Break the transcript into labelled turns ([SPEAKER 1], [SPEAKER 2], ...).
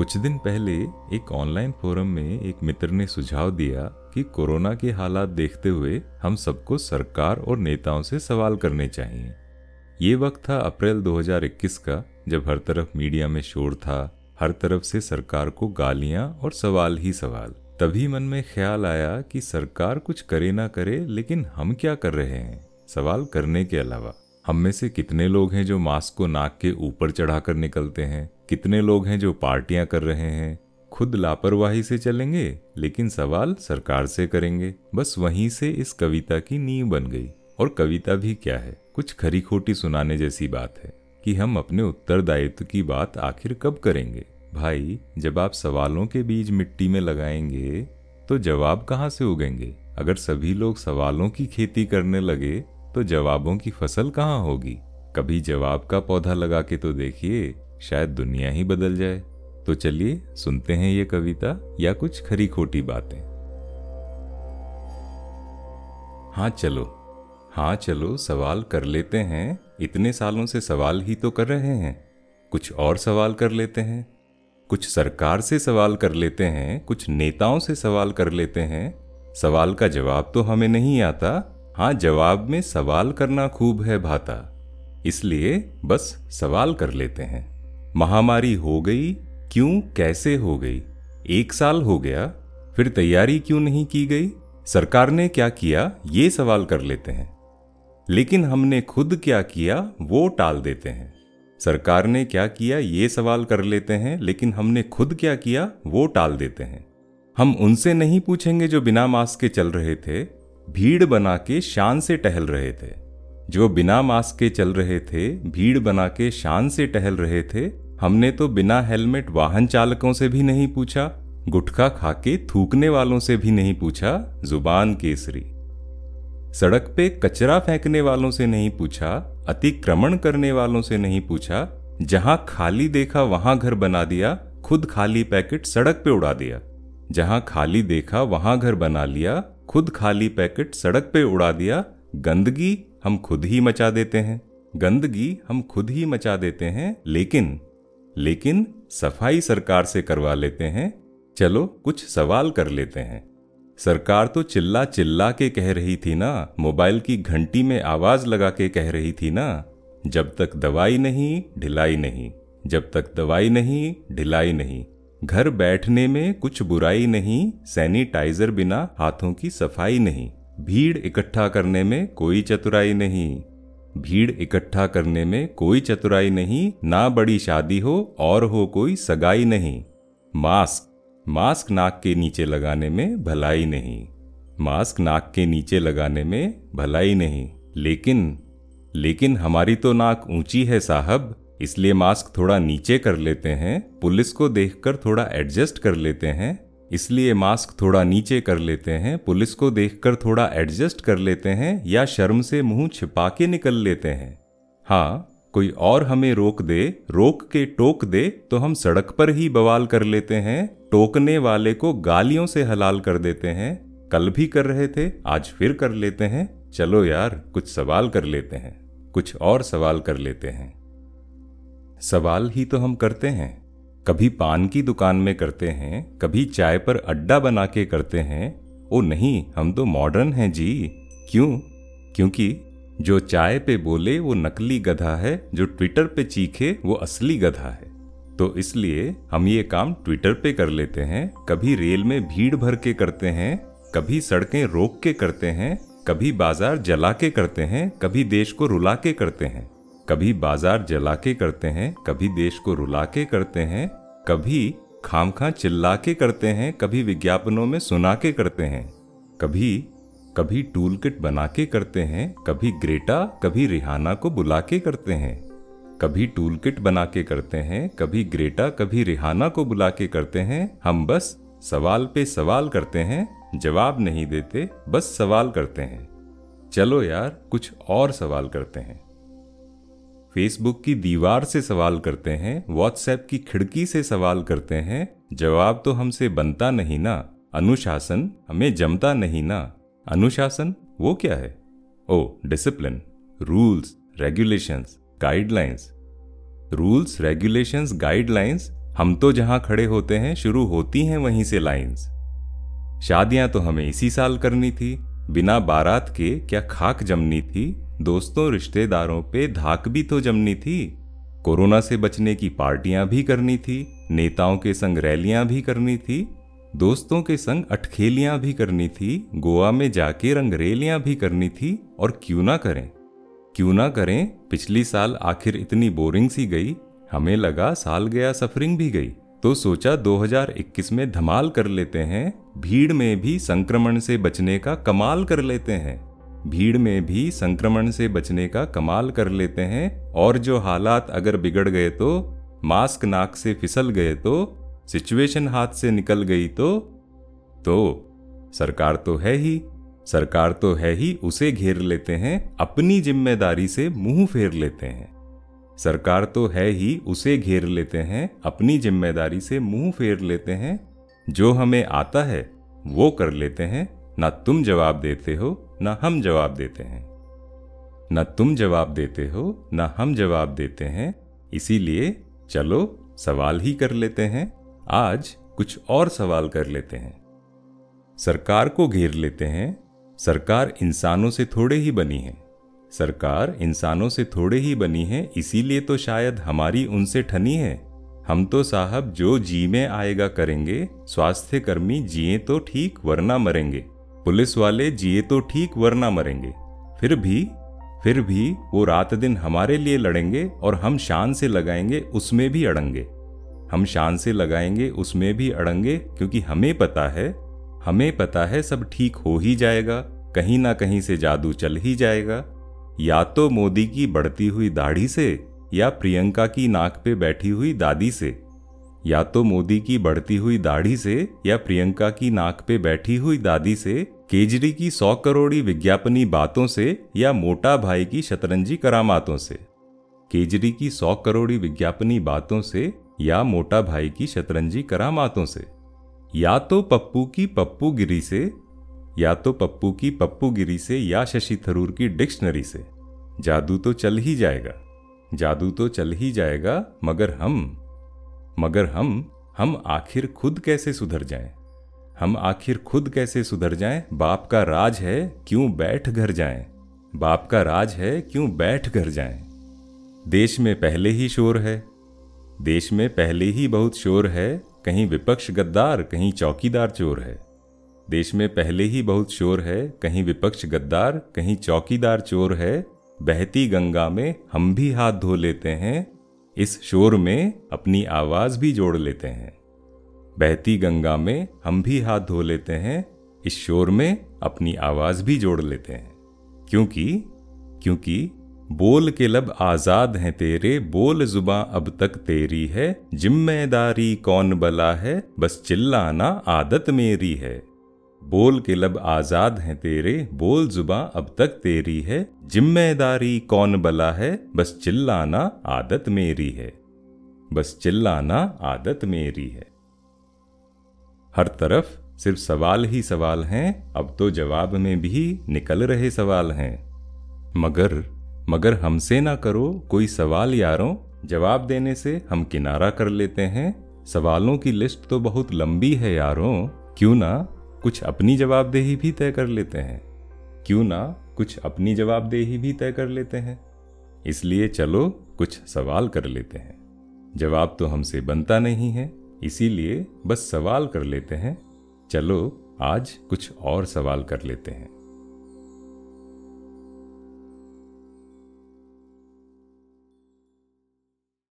[SPEAKER 1] कुछ दिन पहले एक ऑनलाइन फोरम में एक मित्र ने सुझाव दिया कि कोरोना के हालात देखते हुए हम सबको सरकार और नेताओं से सवाल करने चाहिए। ये वक्त था अप्रैल 2021 का, जब हर तरफ़ मीडिया में शोर था, हर तरफ़ से सरकार को गालियाँ और सवाल ही सवाल। तभी मन में ख्याल आया कि सरकार कुछ करे ना करे, लेकिन हम क्या कर रहे हैं? सवाल करने के अलावा, हम में से कितने लोग हैं जो मास्क को नाक के ऊपर चढ़ाकर निकलते हैं? कितने लोग हैं जो पार्टियाँ कर रहे हैं? खुद लापरवाही से चलेंगे, लेकिन सवाल सरकार से करेंगे। बस वहीं से इस कविता की नींव बन गई। और कविता भी क्या है? कुछ खरी खोटी सुनाने जैसी बात है कि हम अपने उत्तरदायित्व की बात आखिर कब करेंगे? भाई, जब आप सवालों के बीज मिट्टी में लगाएँगे तो जवाब कहाँ से उगेंगे? अगर सभी लोग सवालों की खेती करने लगे तो जवाबों की फ़सल कहाँ होगी? कभी जवाब का पौधा लगा के तो देखिए। शायद दुनिया ही बदल जाए। तो चलिए सुनते हैं ये कविता या कुछ खरी खोटी बातें। हाँ चलो। हाँ चलो, सवाल कर लेते हैं। इतने सालों से सवाल ही तो कर रहे हैं। कुछ और सवाल कर लेते हैं। कुछ सरकार से सवाल कर लेते हैं। कुछ नेताओं से सवाल कर लेते हैं। सवाल का जवाब तो हमें नहीं आता। हाँ जवाब में सवाल करना खूब है भाता। इसलिए बस सवाल कर लेते हैं। महामारी हो गई, क्यों, कैसे हो गई? एक साल हो गया, फिर तैयारी क्यों नहीं की गई? सरकार ने क्या किया? ये सवाल कर लेते हैं। लेकिन हमने खुद क्या किया, वो टाल देते हैं। सरकार ने क्या किया, ये सवाल कर लेते हैं, लेकिन हमने खुद क्या किया, वो टाल देते हैं। हम उनसे नहीं पूछेंगे जो बिना मास्क के चल रहे थे, भीड़ बना के शान से टहल रहे थे। जो बिना मास्क के चल रहे थे, भीड़ बना के शान से टहल रहे थे, हमने तो बिना हेलमेट वाहन चालकों से भी नहीं पूछा, गुटखा खाके थूकने वालों से भी नहीं पूछा, ज़ुबान केसरी। सड़क पे कचरा फेंकने वालों से नहीं पूछा, अतिक्रमण करने वालों से नहीं पूछा, जहाँ खाली देखा वहाँ घर बना दिया, खुद खाली पैकेट सड़क पे उड़ा दिया। जहाँ खाली देखा वहाँ घर बना लिया, खुद खाली पैकेट सड़क पे उड़ा दिया, गंदगी हम खुद ही मचा देते हैं। गंदगी हम खुद ही मचा देते हैं, लेकिन लेकिन सफ़ाई सरकार से करवा लेते हैं। चलो, कुछ सवाल कर लेते हैं। सरकार तो चिल्ला चिल्ला के कह रही थी ना, मोबाइल की घंटी में आवाज़ लगा के कह रही थी ना, जब तक दवाई नहीं, ढिलाई नहीं, जब तक दवाई नहीं, ढिलाई नहीं। घर बैठने में कुछ बुराई नहीं, सैनिटाइजर बिना हाथों की सफ़ाई नहीं। भीड़ इकट्ठा करने में कोई चतुराई नहीं। भीड़ इकट्ठा करने में कोई चतुराई नहीं, ना बड़ी शादी हो और हो कोई सगाई नहीं। मास्क मास्क नाक के नीचे लगाने में भलाई नहीं। मास्क नाक के नीचे लगाने में भलाई नहीं। लेकिन लेकिन हमारी तो नाक ऊँची है साहब, इसलिए मास्क थोड़ा नीचे कर लेते हैं, पुलिस को देखकर थोड़ा एडजस्ट कर लेते हैं। इसलिए मास्क थोड़ा नीचे कर लेते हैं, पुलिस को देखकर थोड़ा एडजस्ट कर लेते हैं या शर्म से मुँह छिपा के निकल लेते हैं। हाँ कोई और हमें रोक दे, रोक के टोक दे तो हम सड़क पर ही बवाल कर लेते हैं, टोकने वाले को गालियों से हलाल कर देते हैं। कल भी कर रहे थे, आज फिर कर लेते हैं। चलो यार, कुछ सवाल कर लेते हैं, कुछ और सवाल कर लेते हैं। सवाल ही तो हम करते हैं। कभी पान की दुकान में करते हैं, कभी चाय पर अड्डा बना के करते हैं। ओ नहीं, हम तो मॉडर्न हैं जी। क्यों? क्योंकि जो चाय पे बोले वो नकली गधा है, जो ट्विटर पे चीखे वो असली गधा है। तो इसलिए हम ये काम ट्विटर पे कर लेते हैं, कभी रेल में भीड़ भर के करते हैं, कभी सड़कें रोक के करते हैं, कभी बाज़ार जला के करते हैं, कभी देश को रुला के करते हैं। कभी बाज़ार जला के करते हैं, कभी देश को रुला के करते हैं कभी खाम खा चिल्ला के करते हैं, कभी विज्ञापनों में सुना के करते हैं, कभी कभी टूल किट बना के करते हैं, कभी ग्रेटा, कभी रिहाना को बुला के करते हैं, कभी टूल किट बना के करते हैं, कभी ग्रेटा, कभी रिहाना को बुला के करते हैं, हम बस सवाल पे सवाल करते हैं, जवाब नहीं देते, बस सवाल करते हैं। चलो यार, कुछ और सवाल करते हैं। फेसबुक की दीवार से सवाल करते हैं व्हाट्सएप की खिड़की से सवाल करते हैं, जवाब तो हमसे बनता नहीं ना, अनुशासन हमें जमता नहीं ना। अनुशासन, वो क्या है? ओ discipline rules regulations guidelines rules regulations guidelines हम तो जहाँ खड़े होते हैं, शुरू होती हैं वहीं से लाइंस शादियाँ तो हमें इसी साल करनी थी, बिना बारात के क्या खाक जमनी थी? दोस्तों, रिश्तेदारों पे धाक भी तो जमनी थी। कोरोना से बचने की पार्टियाँ भी करनी थी, नेताओं के संग रैलियाँ भी करनी थी, दोस्तों के संग अटखेलियाँ भी करनी थी, गोवा में जाके रंगरेलियाँ भी करनी थी, और क्यों ना करें? क्यों ना करें? पिछली साल आखिर इतनी बोरिंग सी गई, हमें लगा साल गया सफरिंग भी गई। तो सोचा 2021 में धमाल कर लेते हैं, भीड़ में भी संक्रमण से बचने का कमाल कर लेते हैं। भीड़ में भी संक्रमण से बचने का कमाल कर लेते हैं, और जो हालात अगर बिगड़ गए तो मास्क नाक से फिसल गए तो सिचुएशन हाथ से निकल गई तो तो सरकार तो है ही, सरकार तो है ही उसे घेर लेते हैं, अपनी ज़िम्मेदारी से मुँह फेर लेते हैं। सरकार तो है ही उसे घेर लेते हैं, अपनी ज़िम्मेदारी से मुँह फेर लेते हैं, जो हमें आता है, वो कर लेते हैं ना तुम जवाब देते हो, ना हम जवाब देते हैं। ना तुम जवाब देते हो, ना हम जवाब देते हैं। इसीलिए चलो, सवाल ही कर लेते हैं। आज कुछ और सवाल कर लेते हैं। सरकार को घेर लेते हैं। सरकार इंसानों से थोड़े ही बनी है। सरकार इंसानों से थोड़े ही बनी है, इसीलिए तो शायद हमारी उनसे ठनी है। हम तो साहब जो जी में आएगा करेंगे स्वास्थ्य कर्मी जिए तो ठीक, वरना मरेंगे। पुलिस वाले जिए तो ठीक वरना मरेंगे। फिर भी फिर भी वो रात दिन हमारे लिए लड़ेंगे और हम शान से लगाएँगे, उसमें भी अड़ंगे। हम शान से लगाएँगे, उसमें भी अड़ंगे, क्योंकि हमें पता है, हमें पता है सब ठीक हो ही जाएगा, कहीं ना कहीं से जादू चल ही जाएगा। या तो मोदी की बढ़ती हुई दाढ़ी से, या प्रियंका की नाक पे बैठी हुई दादी से। या तो मोदी की बढ़ती हुई दाढ़ी से या प्रियंका की नाक पे बैठी हुई दादी से, केजरी की सौ करोड़ी विज्ञापनी बातों से या मोटा भाई की शतरंजी करामातों से। केजरी की सौ करोड़ी विज्ञापनी बातों से या मोटा भाई की शतरंजी करामातों से। या तो पप्पू की पप्पू गिरी से, या तो पप्पू की पप्पू गिरी से या शशि थरूर की डिक्शनरी से। जादू तो चल ही जाएगा। जादू तो चल ही जाएगा, मगर हम मगर हम हम आखिर खुद कैसे सुधर जाएँ? हम आखिर खुद कैसे सुधर जाएँ? बाप का राज है क्यों बैठ घर जाएँ? बाप का राज है क्यों बैठ घर जाएँ? देश में पहले ही शोर है देश में पहले ही बहुत शोर है कहीं विपक्ष गद्दार, कहीं चौकीदार चोर है देश में पहले ही बहुत शोर है कहीं विपक्ष गद्दार, कहीं चौकीदार चोर है बहती गंगा में हम भी हाथ धो लेते हैं इस शोर में अपनी आवाज़ भी जोड़ लेते हैं। बहती गंगा में हम भी हाथ धो लेते हैं, इस शोर में अपनी आवाज़ भी जोड़ लेते हैं। क्योंकि क्योंकि बोल के लब आज़ाद हैं तेरे, बोल जुबा अब तक तेरी है, ज़िम्मेदारी कौन बला है, बस चिल्लाना आदत मेरी है। बोल के लब आज़ाद हैं तेरे, बोल जुबा अब तक तेरी है। ज़िम्मेदारी कौन बला है? बस चिल्लाना आदत मेरी है। बस चिल्लाना आदत मेरी है। हर तरफ़ सिर्फ़ सवाल ही सवाल हैं, अब तो जवाब में भी निकल रहे सवाल हैं। मगर मगर हमसे ना करो कोई सवाल यारों। जवाब देने से हम किनारा कर लेते हैं। सवालों की लिस्ट तो बहुत लंबी है यारों। क्यों ना कुछ अपनी जवाबदेही भी तय कर लेते हैं। क्यों ना कुछ अपनी जवाबदेही भी तय कर लेते हैं? इसलिए चलो कुछ सवाल कर लेते हैं। जवाब तो हमसे बनता नहीं है, इसीलिए बस सवाल कर लेते हैं। चलो आज कुछ और सवाल कर लेते हैं।